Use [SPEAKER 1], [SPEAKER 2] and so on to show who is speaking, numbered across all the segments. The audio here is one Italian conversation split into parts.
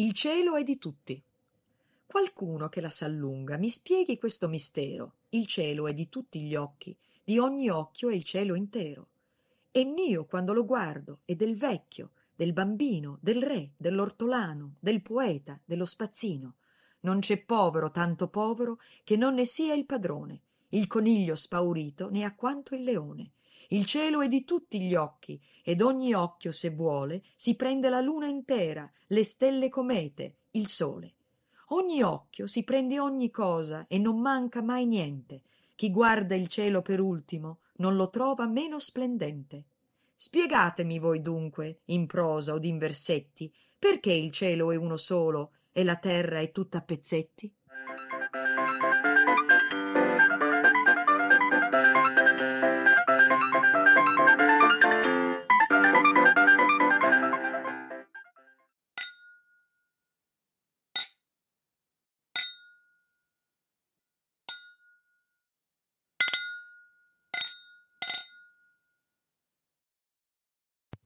[SPEAKER 1] Il cielo è di tutti. Qualcuno che la s'allunga mi spieghi questo mistero. Il cielo è di tutti gli occhi, di ogni occhio è il cielo intero. È mio quando lo guardo, è del vecchio, del bambino, del re, dell'ortolano, del poeta, dello spazzino. Non c'è povero tanto povero che non ne sia il padrone. Il coniglio spaurito ne ha quanto il leone. Il cielo è di tutti gli occhi, ed ogni occhio, se vuole, si prende la luna intera, le stelle comete, il sole. Ogni occhio si prende ogni cosa e non manca mai niente. Chi guarda il cielo per ultimo non lo trova meno splendente. Spiegatemi voi dunque, in prosa od in versetti, perché il cielo è uno solo e la terra è tutta a pezzetti?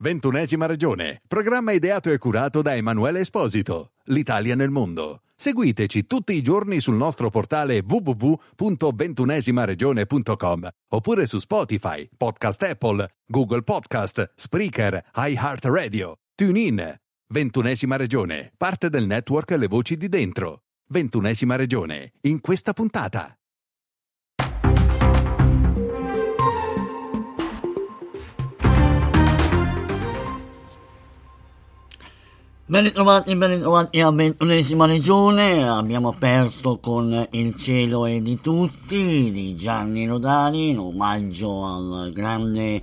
[SPEAKER 2] Ventunesima regione. Programma ideato e curato da Emanuele Esposito. L'Italia nel mondo. Seguiteci tutti i giorni sul nostro portale www.ventunesimaregione.com oppure su Spotify, Podcast Apple, Google Podcast, Spreaker, iHeartRadio, TuneIn. Ventunesima regione, parte del network Le Voci di Dentro. Ventunesima regione, in questa puntata.
[SPEAKER 3] Ben ritrovati, ben ritrovati a ventunesima regione, abbiamo aperto con Il cielo è di tutti di Gianni Rodari in omaggio al grande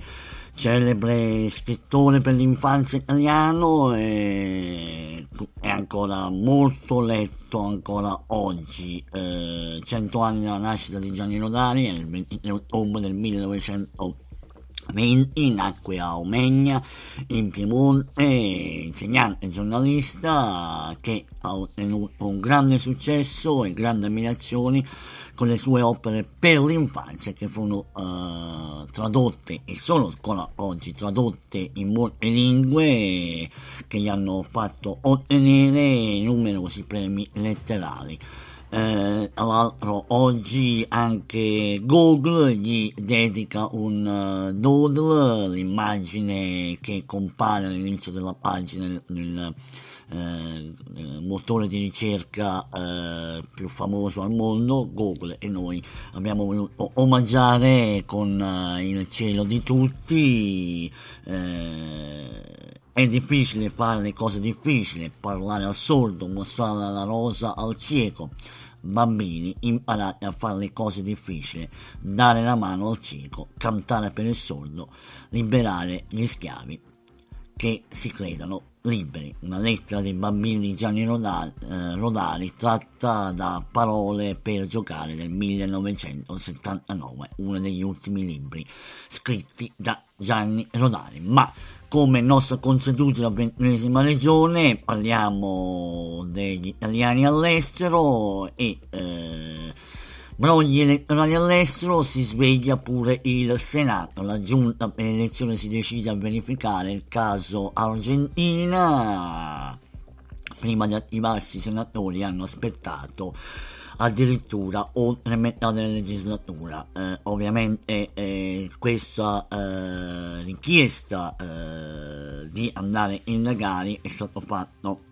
[SPEAKER 3] celebre scrittore per l'infanzia italiano e è ancora molto letto ancora oggi, eh, 100 anni dalla nascita di Gianni Rodari, è il 23 ottobre del 1980 20 nacque a Omegna in Piemonte, insegnante giornalista che ha ottenuto un grande successo e grandi ammirazioni con le sue opere per l'infanzia che furono uh, tradotte e sono ancora oggi tradotte in molte lingue che gli hanno fatto ottenere numerosi premi letterari. Eh, l'altro oggi anche Google gli dedica un uh, doodle, l'immagine che compare all'inizio della pagina nel, eh, motore di ricerca eh, più famoso al mondo, Google, e noi abbiamo voluto omaggiare con uh, il cielo di tutti. È difficile fare le cose difficili, parlare al sordo, mostrare la rosa al cieco. Bambini, imparate a fare le cose difficili, dare la mano al cieco, cantare per il sordo, liberare gli schiavi che si credono liberi. Una lettera dei bambini di Gianni eh, Rodari tratta da Parole per giocare del 1979, uno degli ultimi libri scritti da Gianni Rodari. Ma come nostra consuetudine la ventunesima regione parliamo degli italiani all'estero e eh, Brogli elettorali all'estero si sveglia pure il Senato. La giunta per l'elezione si decide a verificare il caso Argentina. Prima di attivarsi i senatori hanno aspettato addirittura oltre metà della legislatura. Eh, ovviamente eh, questa eh, richiesta eh, di andare in indagare è stato fatto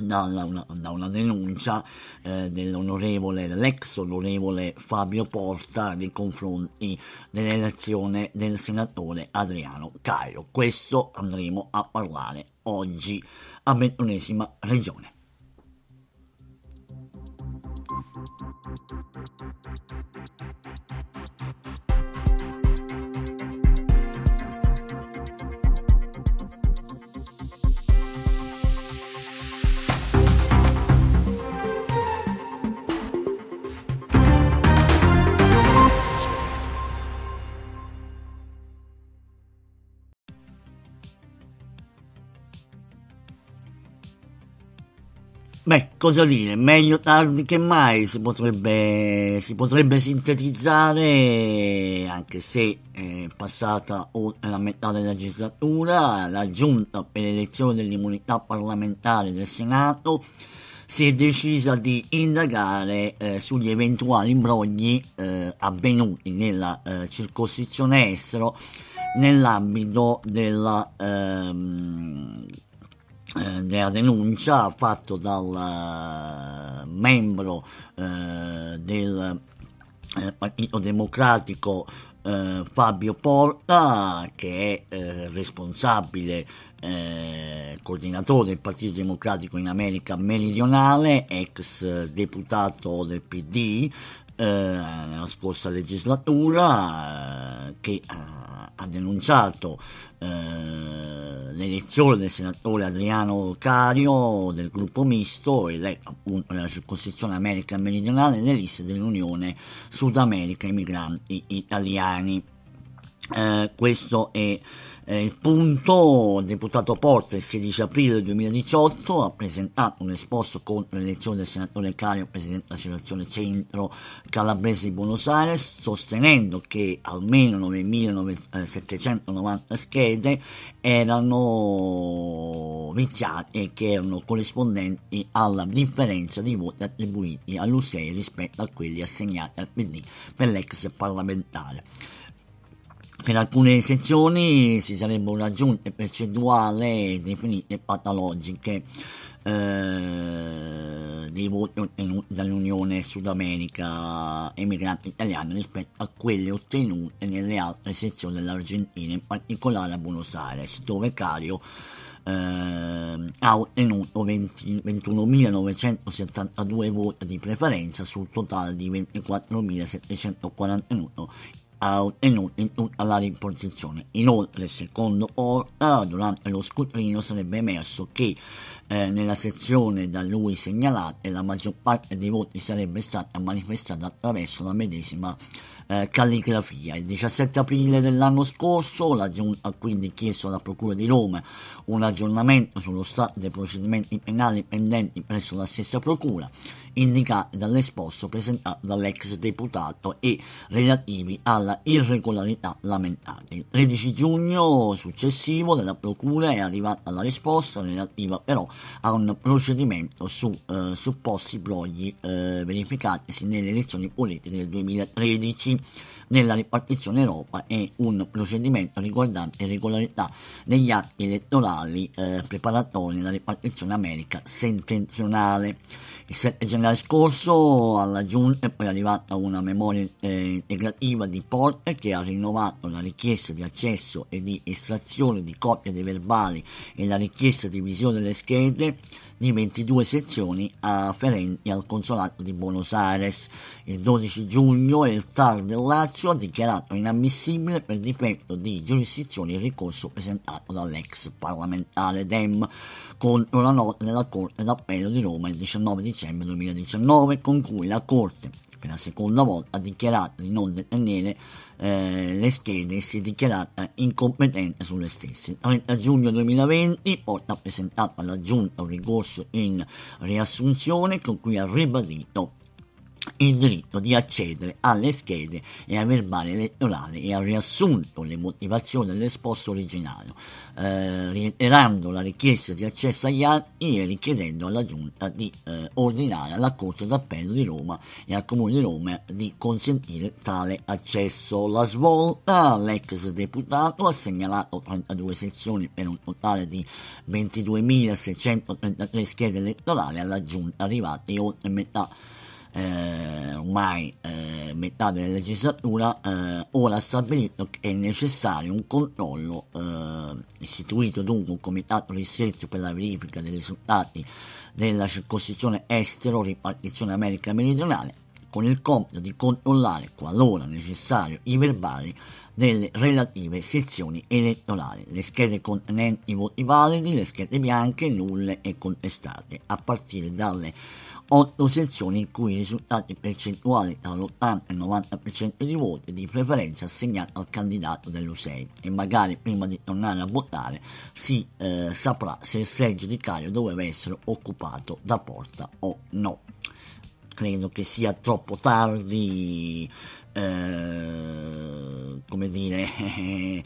[SPEAKER 3] da una, da una denuncia eh, dell'onorevole, dell'ex onorevole Fabio Porta nei confronti dell'elezione del senatore Adriano Cairo. Questo andremo a parlare oggi a ventunesima regione. Thank you. Beh, cosa dire, meglio tardi che mai si potrebbe, si potrebbe sintetizzare, anche se è passata la metà della legislatura, la giunta per l'elezione dell'immunità parlamentare del Senato si è decisa di indagare eh, sugli eventuali imbrogli eh, avvenuti nella eh, circoscrizione estero nell'ambito della ehm, eh, della denuncia fatta dal uh, membro uh, del Partito Democratico Fabio Porta, che è responsabile coordinatore del Partito Democratico in America Meridionale, ex deputato del PD nella scorsa legislatura, che ha denunciato eh, l'elezione del senatore Adriano Cario del gruppo misto ed è appunto nella circoscrizione America Meridionale nelle liste dell'Unione Sud America Immigranti Italiani. Eh, questo è eh, il punto, deputato Porta il 16 aprile 2018 ha presentato un esposto contro l'elezione del senatore Cario, presidente dell'associazione Centro Calabrese di Buenos Aires, sostenendo che almeno 9.790 eh, schede erano viziate e che erano corrispondenti alla differenza di voti attribuiti all'USEI rispetto a quelli assegnati al PD per l'ex parlamentare. Per alcune sezioni si sarebbero raggiunte percentuali definite patologiche eh, dei voti ottenuti dall'Unione Sud America Emigrati Italiani rispetto a quelle ottenute nelle altre sezioni dell'Argentina, in particolare a Buenos Aires, dove Cario eh, ha ottenuto 20, 21.972 voti di preferenza sul totale di 24.741 ha ottenuto in tutta la riposizione. Inoltre, secondo Porta, durante lo scrutinio sarebbe emerso che eh, nella sezione da lui segnalata la maggior parte dei voti sarebbe stata manifestata attraverso la medesima eh, calligrafia. Il 17 aprile dell'anno scorso la Giunta ha quindi chiesto alla Procura di Roma un aggiornamento sullo stato dei procedimenti penali pendenti presso la stessa Procura indicati dall'esposto presentato dall'ex deputato e relativi alla irregolarità lamentate. Il 13 giugno successivo della Procura è arrivata la risposta relativa però a un procedimento su eh, supposti brogli eh, verificatisi nelle elezioni politiche del 2013 nella ripartizione Europa e un procedimento riguardante irregolarità negli atti elettorali eh, preparatori nella ripartizione America settentrionale. Il 7 gennaio scorso alla Giunta è poi arrivata una memoria eh, integrativa di Porter che ha rinnovato la richiesta di accesso e di estrazione di copie dei verbali e la richiesta di visione delle schede di 22 sezioni afferenti al consolato di Buenos Aires. Il 12 giugno il TAR del Lazio ha dichiarato inammissibile per difetto di giurisdizione il ricorso presentato dall'ex parlamentare Dem contro la nota della Corte d'Appello di Roma il 19 dicembre 2019 con cui la Corte per la seconda volta ha dichiarato di non detenere eh, le schede e si è dichiarata incompetente sulle stesse. Il 30 giugno 2020 Porta ha presentato alla Giunta un ricorso in riassunzione con cui ha ribadito il diritto di accedere alle schede e ai verbali elettorali e ha riassunto le motivazioni dell'esposto originario, eh, reiterando la richiesta di accesso agli atti e richiedendo alla Giunta di eh, ordinare alla Corte d'Appello di Roma e al Comune di Roma di consentire tale accesso. La svolta, l'ex deputato ha segnalato 32 sezioni per un totale di 22.633 schede elettorali alla Giunta arrivate oltre metà eh, ormai eh, metà della legislatura, eh, ora ha stabilito che è necessario un controllo, eh, istituito dunque un comitato ristretto per la verifica dei risultati della circoscrizione estero ripartizione America Meridionale, con il compito di controllare, qualora necessario, i verbali delle relative sezioni elettorali, le schede contenenti i voti validi, le schede bianche, nulle e contestate, a partire dalle otto sezioni in cui i risultati percentuali tra l'80 e il 90% di voti di preferenza assegnati al candidato dell'USEI e magari prima di tornare a votare si eh, saprà se il seggio di Cario doveva essere occupato da Porta o no. Credo che sia troppo tardi, eh, come dire,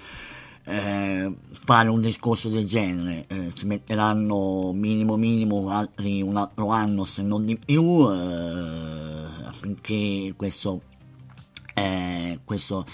[SPEAKER 3] eh, fare un discorso del genere, eh, ci metteranno minimo minimo altri un altro anno se non di più eh, affinché questo, eh, questo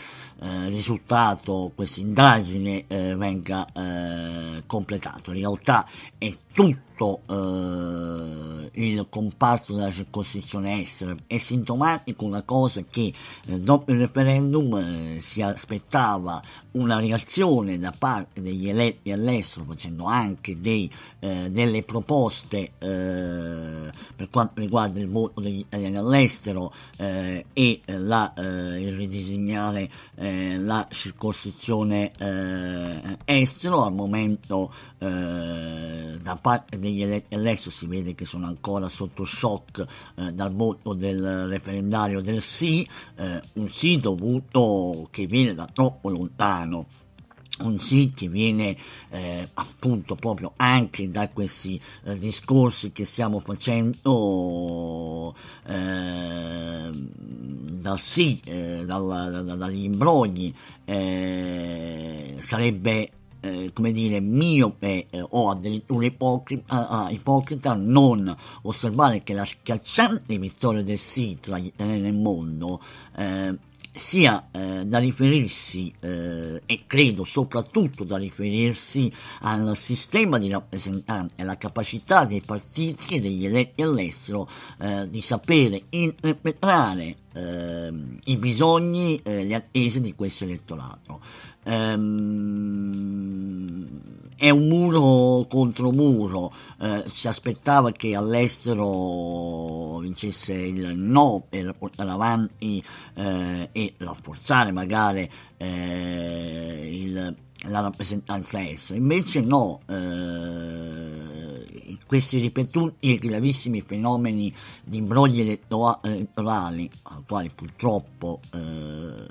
[SPEAKER 3] eh, risultato, questa indagine eh, venga eh, completato. In realtà è tutto eh, il comparto della circoscrizione estera. È sintomatico una cosa che eh, dopo il referendum si aspettava una reazione da parte degli eletti all'estero facendo anche dei, delle proposte per quanto riguarda il voto degli italiani all'estero e la, il ridisegnare la circoscrizione estero al momento da parte degli eletti all'estero si vede che sono ancora sotto shock eh, dal voto del referendario del sì, eh, un sì dovuto che viene da troppo lontano un sì che viene eh, appunto proprio anche da questi eh, discorsi che stiamo facendo eh, dal sì, eh, dal, dal, dagli imbrogli eh, sarebbe eh, come dire, miope eh, o addirittura ipocrita, uh, ipocrita non osservare che la schiacciante vittoria del sì tra gli italiani nel mondo eh, sia eh, da riferirsi eh, e credo soprattutto da riferirsi al sistema di rappresentanti, alla capacità dei partiti e degli eletti all'estero eh, di sapere interpretare ehm, i bisogni, eh, le attese di questo elettorato. Ehm, è un muro contro muro, eh, si aspettava che all'estero vincesse il no per portare avanti eh, e rafforzare magari eh, il, la rappresentanza estera, invece no, eh, questi ripetuti e gravissimi fenomeni di imbrogli elettorali, ai quali purtroppo eh,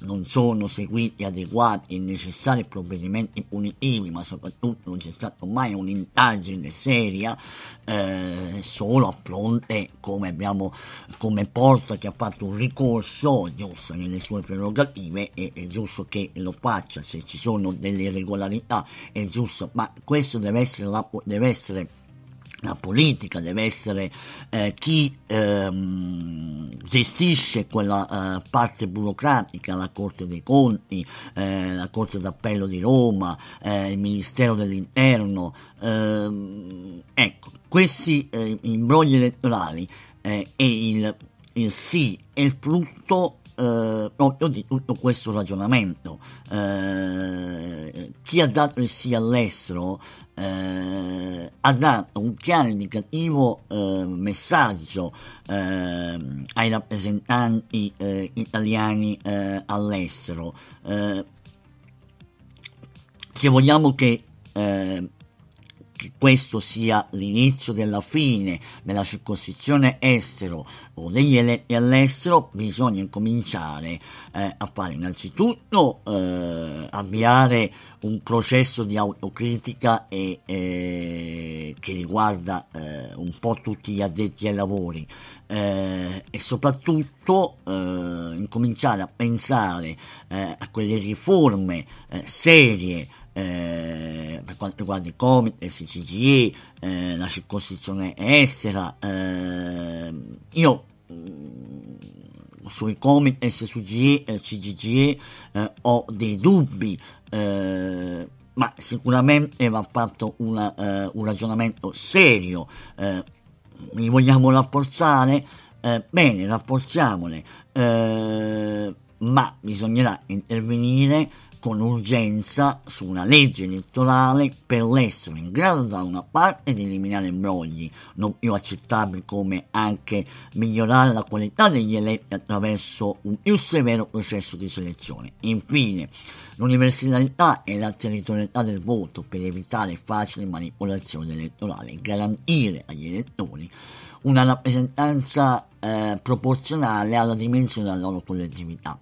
[SPEAKER 3] non sono seguiti adeguati e necessari provvedimenti punitivi, ma soprattutto non c'è stata mai un'indagine seria, eh, solo a fronte, come abbiamo, come Porta che ha fatto un ricorso, giusto nelle sue prerogative, è, è giusto che lo faccia, se ci sono delle irregolarità è giusto, ma questo deve essere, la, deve essere la politica deve essere eh, chi ehm, gestisce quella eh, parte burocratica, la Corte dei Conti, eh, la Corte d'Appello di Roma, eh, il Ministero dell'Interno. Ehm, ecco, questi eh, imbrogli elettorali eh, e il, il sì è il frutto eh, proprio di tutto questo ragionamento. Eh, chi ha dato il sì all'estero eh, ha dato un chiaro indicativo eh, messaggio eh, ai rappresentanti eh, italiani all'estero. se vogliamo che che questo sia l'inizio della fine della circoscrizione estero o degli eletti all'estero, bisogna incominciare eh, a fare innanzitutto eh, avviare un processo di autocritica e, eh, che riguarda eh, un po' tutti gli addetti ai lavori eh, e soprattutto eh, incominciare a pensare a quelle riforme serie eh, per quanto riguarda i Comites, il CGE, eh, la circoscrizione estera. Eh, io mm, sui su GE, eh, CGE eh, ho dei dubbi, eh, ma sicuramente va fatto una, un ragionamento serio. li vogliamo rafforzare? bene, rafforziamole, ma bisognerà intervenire con urgenza su una legge elettorale per l'estero in grado da una parte di eliminare brogli non più accettabili come anche migliorare la qualità degli eletti attraverso un più severo processo di selezione. Infine, l'universalità e la territorialità del voto per evitare facili manipolazioni elettorali e garantire agli elettori una rappresentanza eh, proporzionale alla dimensione della loro collettività.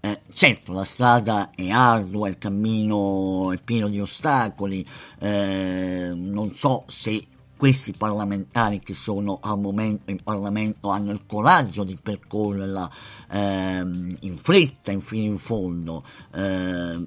[SPEAKER 3] Eh, certo, la strada è ardua, il cammino è pieno di ostacoli, eh, non so se questi parlamentari che sono al momento in Parlamento hanno il coraggio di percorrerla ehm, in fretta, in fino in fondo, eh,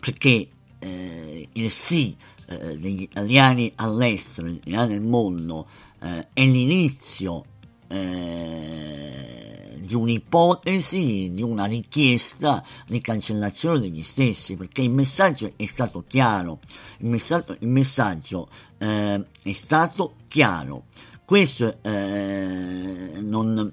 [SPEAKER 3] perché eh, il sì eh, degli italiani all'estero, degli italiani nel mondo, è l'inizio eh, di un'ipotesi, di una richiesta di cancellazione degli stessi, perché il messaggio è stato chiaro, il messaggio, il messaggio eh, è stato chiaro. Questo eh, non,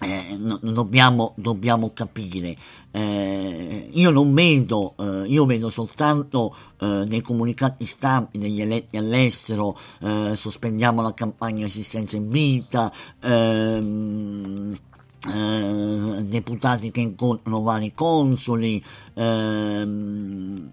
[SPEAKER 3] eh, no, dobbiamo, dobbiamo, capire. Eh, io non vedo, eh, io vedo soltanto eh, nei comunicati stampi degli eletti all'estero, eh, sospendiamo la campagna assistenza in vita, ehm, eh, deputati che incontrano vari consoli, ehm,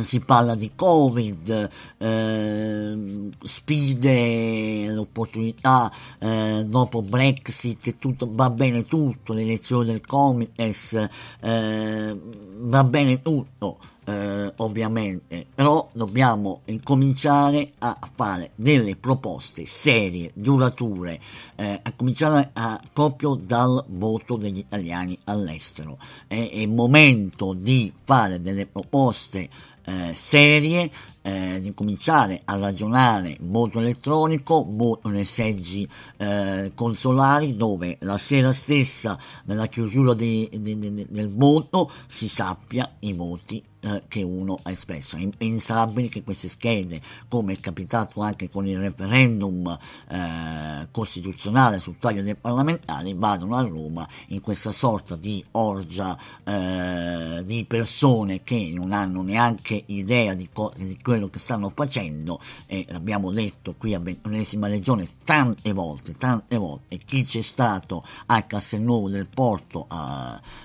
[SPEAKER 3] si parla di Covid, eh, sfide, l'opportunità eh, dopo Brexit, tutto, va bene tutto, l'elezione del Comites, eh, va bene tutto. Eh, ovviamente, però dobbiamo incominciare a fare delle proposte serie, durature, eh, a cominciare a, proprio dal voto degli italiani all'estero. È, il momento di fare delle proposte eh, serie eh, di cominciare a ragionare voto elettronico, voto nei seggi eh, consolari dove la sera stessa della chiusura di, di, di, del voto si sappia i voti eh, che uno ha espresso. È impensabile che queste schede, come è capitato anche con il referendum eh, costituzionale sul taglio dei parlamentari, vadano a Roma in questa sorta di orgia eh, di persone che non hanno neanche idea di, co- di quello che stanno facendo e l'abbiamo detto qui a ventunesima regione tante volte, tante volte, chi c'è stato a Castelnuovo del Porto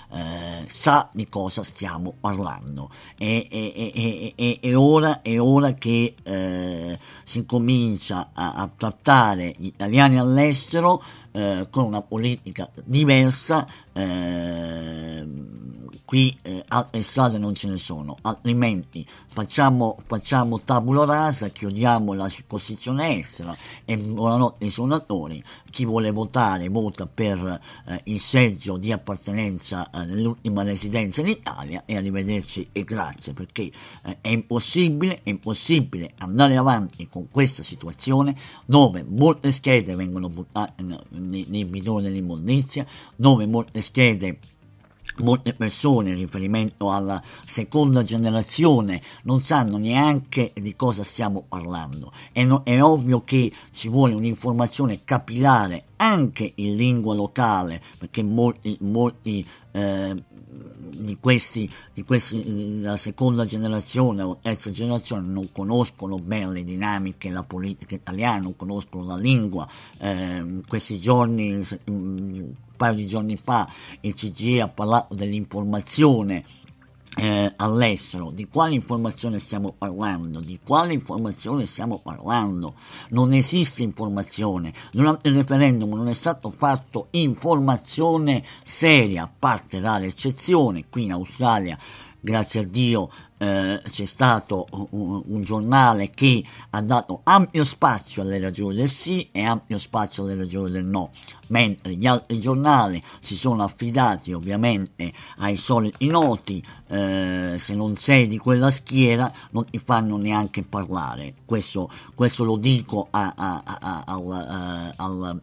[SPEAKER 3] eh, sa di cosa stiamo parlando. È, è, è, è ora, ora, che eh, si comincia a, a, trattare gli italiani all'estero eh, con una politica diversa eh, qui eh, altre strade non ce ne sono, altrimenti facciamo, facciamo tabula rasa, chiudiamo la circoscrizione estera e buonanotte ai suonatori, chi vuole votare vota per eh, il seggio di appartenenza eh, nell'ultima residenza in Italia e arrivederci e grazie perché eh, è impossibile, è impossibile andare avanti con questa situazione dove molte schede vengono buttate nei bidoni dell'immondizia, dove molte schede molte persone in riferimento alla seconda generazione non sanno neanche di cosa stiamo parlando. È, no, è ovvio che ci vuole un'informazione capillare anche in lingua locale, perché molti, molti eh, di questi, di questi, la seconda generazione o terza generazione non conoscono bene le dinamiche, la politica italiana, non conoscono la lingua. Eh, questi giorni, un paio di giorni fa, il CGE ha parlato dell'informazione eh, all'estero, di quale informazione stiamo parlando, di quale informazione stiamo parlando. Non esiste informazione. Durante il referendum non è stato fatto informazione seria, a parte rare eccezioni, qui in Australia grazie a Dio eh, c'è stato un, un, giornale che ha dato ampio spazio alle ragioni del sì e ampio spazio alle ragioni del no, mentre gli altri giornali si sono affidati ovviamente ai soliti noti, eh, se non sei di quella schiera non ti fanno neanche parlare, questo, questo lo dico a, a, a, al, al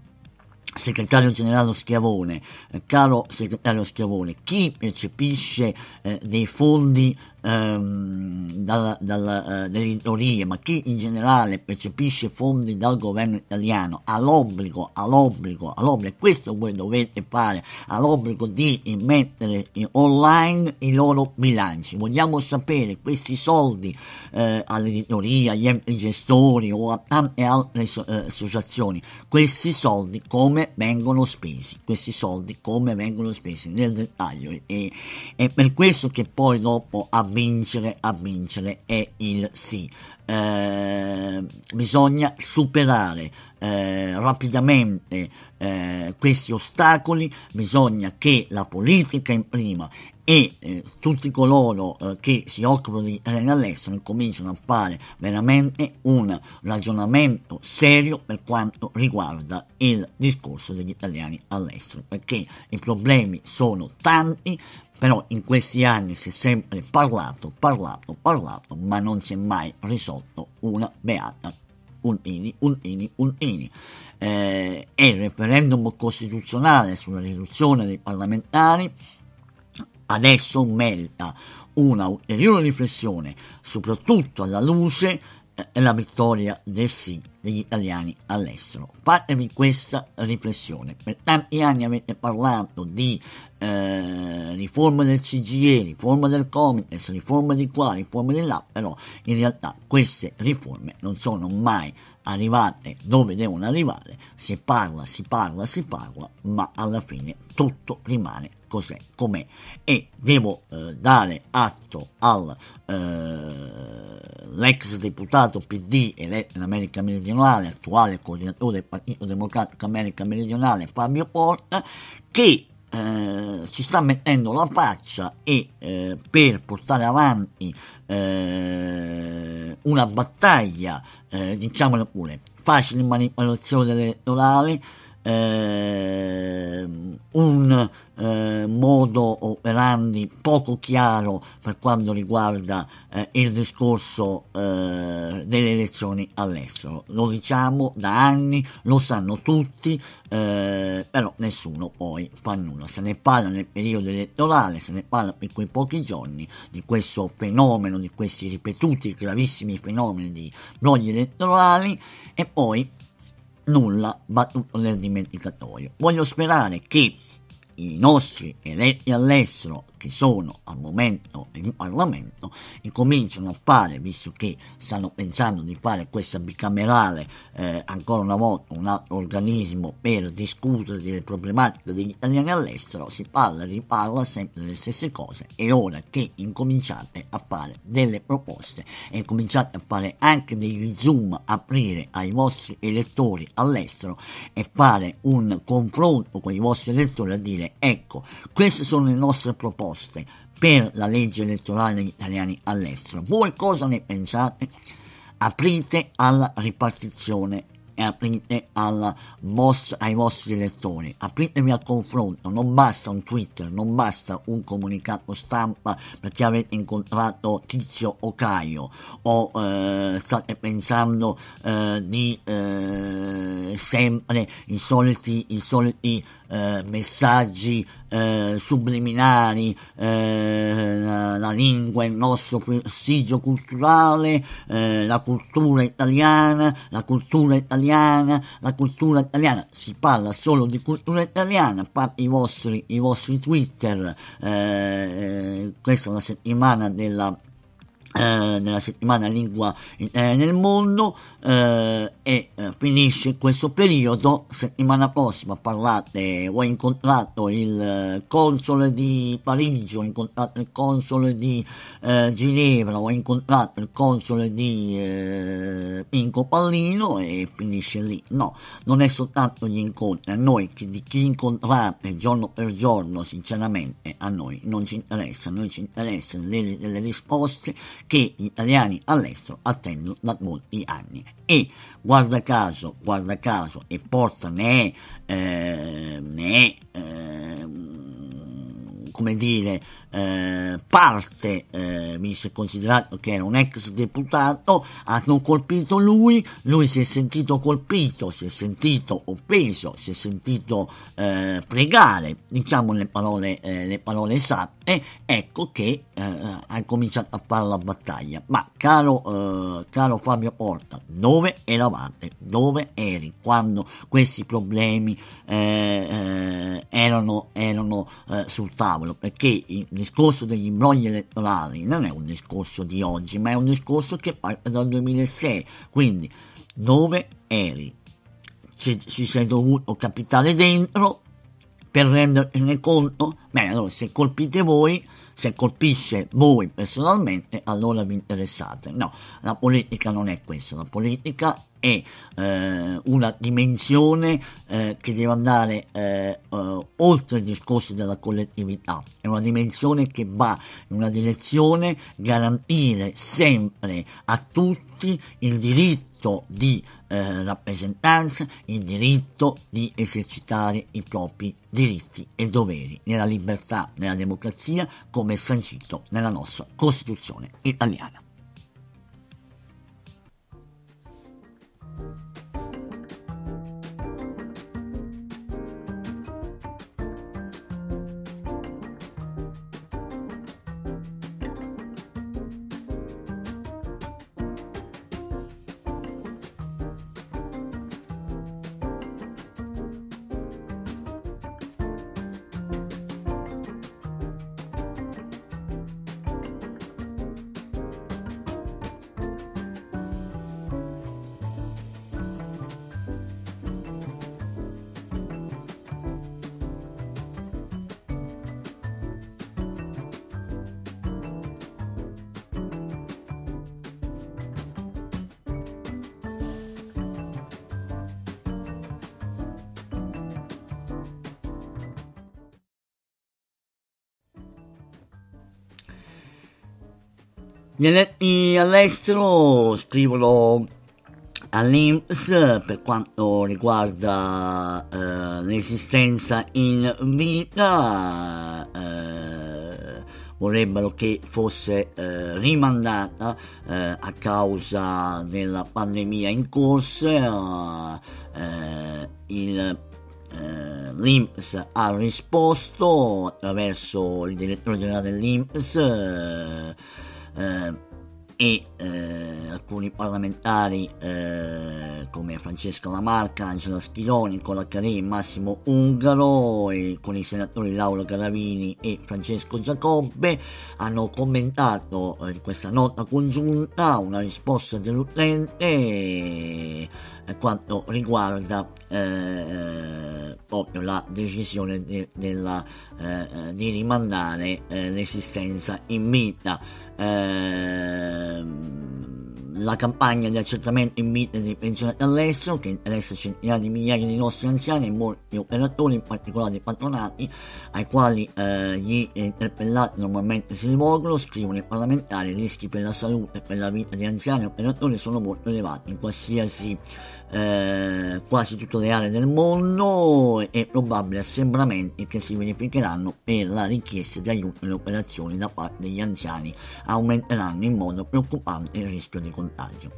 [SPEAKER 3] segretario generale Schiavone, eh, caro segretario Schiavone, chi percepisce eh, dei fondi ehm, dalla, dalla, eh, dell'editoria, ma chi in generale percepisce fondi dal governo italiano ha l'obbligo, ha l'obbligo, ha l'obbligo, questo voi dovete fare, ha l'obbligo di mettere online i loro bilanci. Vogliamo sapere questi soldi eh, all'editoria, agli gestori o a tante altre eh, associazioni, questi soldi come vengono spesi, questi soldi come vengono spesi? Nel dettaglio. E, è per questo che poi dopo a vincere, a vincere è il sì. Eh, bisogna superare eh, rapidamente eh, questi ostacoli, bisogna che la politica in prima e eh, tutti coloro eh, che si occupano di italiani all'estero cominciano a fare veramente un ragionamento serio per quanto riguarda il discorso degli italiani all'estero, perché i problemi sono tanti, però in questi anni si è sempre parlato, parlato, parlato, ma non si è mai risolto una beata un ini, un ini, un ini. Eh, e il referendum costituzionale sulla riduzione dei parlamentari adesso merita una ulteriore riflessione, soprattutto alla luce della eh, vittoria del sì degli italiani all'estero. Fatevi questa riflessione. Per tanti anni avete parlato di eh, riforma del CGE, riforma del Comites, riforma di qua, riforma di là, però in realtà queste riforme non sono mai arrivate dove devono arrivare, si parla, si parla, si parla, ma alla fine tutto rimane cos'è, com'è. E devo eh, dare atto all'ex eh, deputato PD eletto in America Meridionale, attuale coordinatore del Partito Democratico America Meridionale, Fabio Porta, che eh, ci sta mettendo la faccia e eh, per portare avanti eh, una battaglia, eh, diciamolo pure, facile manipolazione elettorale, eh, un eh, modo operandi poco chiaro per quanto riguarda eh, il discorso eh, delle elezioni all'estero. Lo diciamo da anni, lo sanno tutti, eh, però nessuno poi fa nulla. Se ne parla nel periodo elettorale, se ne parla per quei pochi giorni di questo fenomeno, di questi ripetuti gravissimi fenomeni di brogli elettorali e poi nulla va tutto nel dimenticatoio. Voglio sperare che i nostri eletti all'estero che sono al momento in Parlamento incominciano a fare, visto che stanno pensando di fare questa bicamerale eh, ancora una volta un altro organismo per discutere delle problematiche degli italiani all'estero, si parla e riparla sempre delle stesse cose. È ora che incominciate a fare delle proposte e incominciate a fare anche degli zoom, aprire ai vostri elettori all'estero e fare un confronto con i vostri elettori a dire ecco, queste sono le nostre proposte proposte per la legge elettorale degli italiani all'estero. Voi cosa ne pensate? Aprite alla ripartizione e aprite vostra, ai vostri elettori, apritevi al confronto, non basta un Twitter, non basta un comunicato stampa perché avete incontrato Tizio o Caio o eh, state pensando eh, di eh, sempre i soliti, i soliti eh, messaggi eh, subliminari, eh, la, la, lingua, il nostro prestigio culturale, eh, la cultura italiana, la cultura italiana, la cultura italiana. Si parla solo di cultura italiana, fate i vostri, i vostri Twitter, questa è la settimana della eh, nella settimana lingua eh, nel mondo eh, e eh, finisce questo periodo settimana prossima parlate ho incontrato il eh, console di Parigi ho incontrato il console di Ginevra ho incontrato il console di Pinco Pallino e finisce lì. No non è soltanto gli incontri a noi che, di chi incontrate giorno per giorno sinceramente a noi non ci interessa a noi ci interessano delle, delle risposte che gli italiani all'estero attendono da molti anni. E guarda caso, guarda caso, e porta ne è, eh, ne è eh, come dire, eh, parte, eh, visto e considerato che era un ex deputato, hanno colpito lui, lui si è sentito colpito, si è sentito offeso, si è sentito eh, pregare, diciamo le parole, eh, le parole esatte, ecco che eh, ha cominciato a fare la battaglia. Ma caro, eh, caro Fabio Porta, dove eravate? Dove eri quando questi problemi erano, erano sul tavolo? Perché il discorso degli imbrogli elettorali non è un discorso di oggi, ma è un discorso che parte dal 2006. Quindi, dove eri? Ci, ci sei dovuto capitare dentro per rendertene conto? Beh, allora, se colpite voi, se colpisce voi personalmente, allora vi interessate. No, la politica non è questo, la politica è eh, una dimensione eh, che deve andare eh, eh, oltre i discorsi della collettività, è una dimensione che va in una direzione garantire sempre a tutti il diritto di eh, rappresentanza, il diritto di esercitare i propri diritti e doveri nella libertà, nella democrazia, come sancito nella nostra Costituzione italiana. Gli eletti all'estero scrivono all'INPS per quanto riguarda eh, l'esistenza in vita eh, vorrebbero che fosse eh, rimandata eh, a causa della pandemia in corso eh, il eh, l'INPS ha risposto attraverso il direttore generale dell'INPS eh, e eh, alcuni parlamentari eh, come Francesca Lamarca, Angela Schiloni, Nicola Carè, Massimo Ungaro e con i senatori Laura Garavini e Francesco Giacobbe hanno commentato in questa nota congiunta una risposta dell'utente eh, quanto riguarda eh, proprio la decisione de, della, eh, di rimandare eh, l'esistenza in vita. Ehm, la campagna di accertamento in vita dei pensionati all'estero che interessa centinaia di migliaia di nostri anziani e molti operatori, in particolare i patronati, ai quali eh, gli interpellati normalmente si rivolgono, scrivono i parlamentari, i rischi per la salute e per la vita di anziani e operatori sono molto elevati in qualsiasi eh, quasi tutte le aree del mondo e probabili assembramenti che si verificheranno per la richiesta di aiuto nelle operazioni da parte degli anziani aumenteranno in modo preoccupante il rischio di contagio.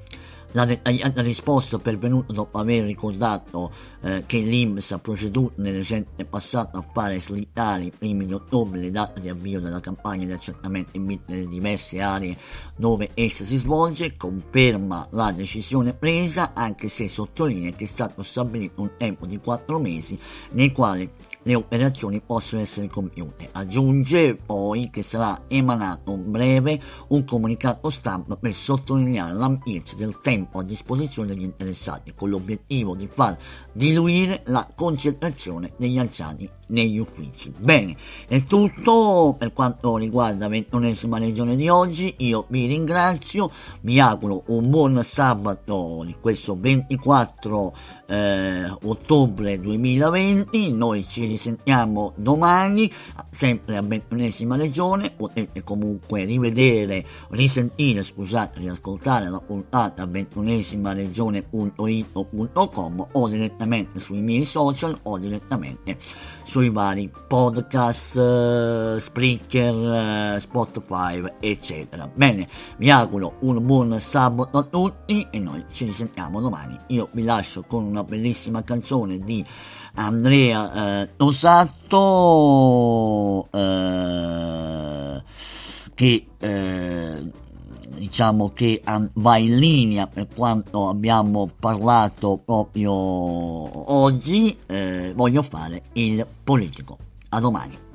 [SPEAKER 3] La dettagliata risposta pervenuta dopo aver ricordato eh, che l'IMS ha proceduto nel recente passato a fare slittare i primi di ottobre le date di avvio della campagna di accertamento in bit nelle diverse aree dove essa si svolge, conferma la decisione presa anche se sottolinea che è stato stabilito un tempo di 4 mesi nei quali le operazioni possono essere compiute. Aggiunge poi che sarà emanato un breve un comunicato stampa per sottolineare l'ampiezza del tempo a disposizione degli interessati con l'obiettivo di far diluire la concentrazione degli anziani negli uffici. Bene, è tutto per quanto riguarda la ventunesima regione di oggi. Io vi ringrazio, vi auguro un buon sabato di questo 24 eh, ottobre 2020. Noi ci risentiamo domani, sempre a ventunesima regione. Potete comunque rivedere, risentire, scusate, riascoltare la puntata a ventunesima regione.it.com o direttamente sui miei social o direttamente sui vari podcast, uh, Spreaker, uh, Spotify, eccetera. Bene, vi auguro un buon sabato a tutti e noi ci risentiamo domani. Io vi lascio con una bellissima canzone di Andrea eh, Tosato eh, che eh, diciamo che va in linea per quanto abbiamo parlato proprio oggi eh, voglio fare il politico. A domani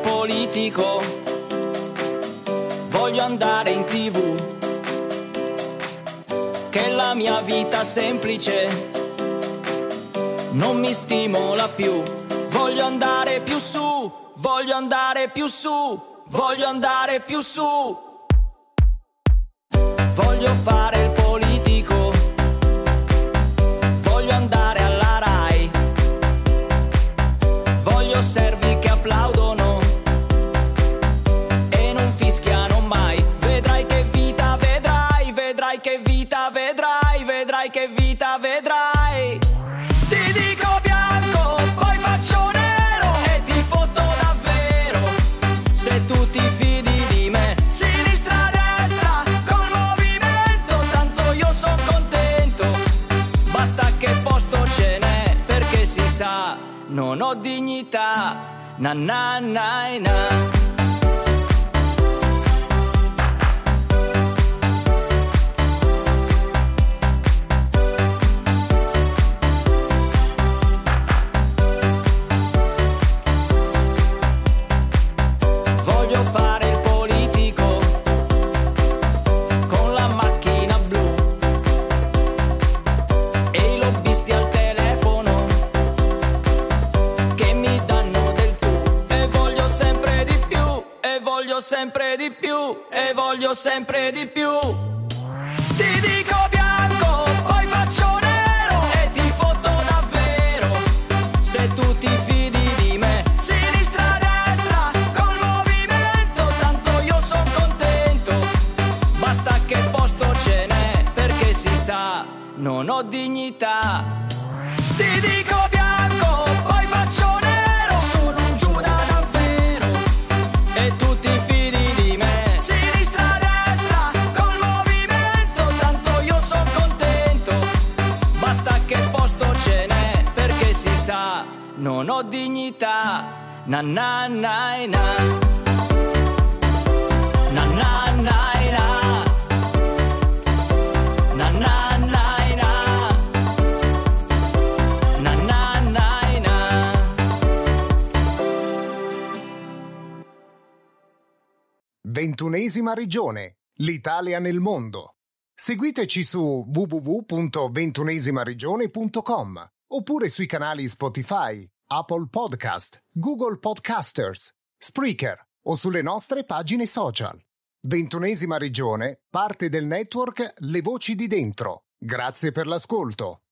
[SPEAKER 4] politico, voglio andare in tv, che la mia vita semplice. Non mi stimola più, voglio andare più su, voglio andare più su, voglio andare più su, voglio fare il servi che applaudono vedrai che vita vedrai. Ti dico bianco, poi faccio nero e ti fotto davvero. Se tu ti fidi di me, sinistra, destra, col movimento, tanto io sono contento. Basta che posto ce n'è, perché si sa, non ho dignità. Na na na na. Sempre di più. Dignità. Na na na na.
[SPEAKER 5] Ventunesima regione. L'Italia nel mondo. Seguiteci su www.ventunesimarigione.com oppure sui canali Spotify, Apple Podcast, Google Podcasters, Spreaker o sulle nostre pagine social. Ventunesima regione, parte del network Le Voci di Dentro. Grazie per l'ascolto.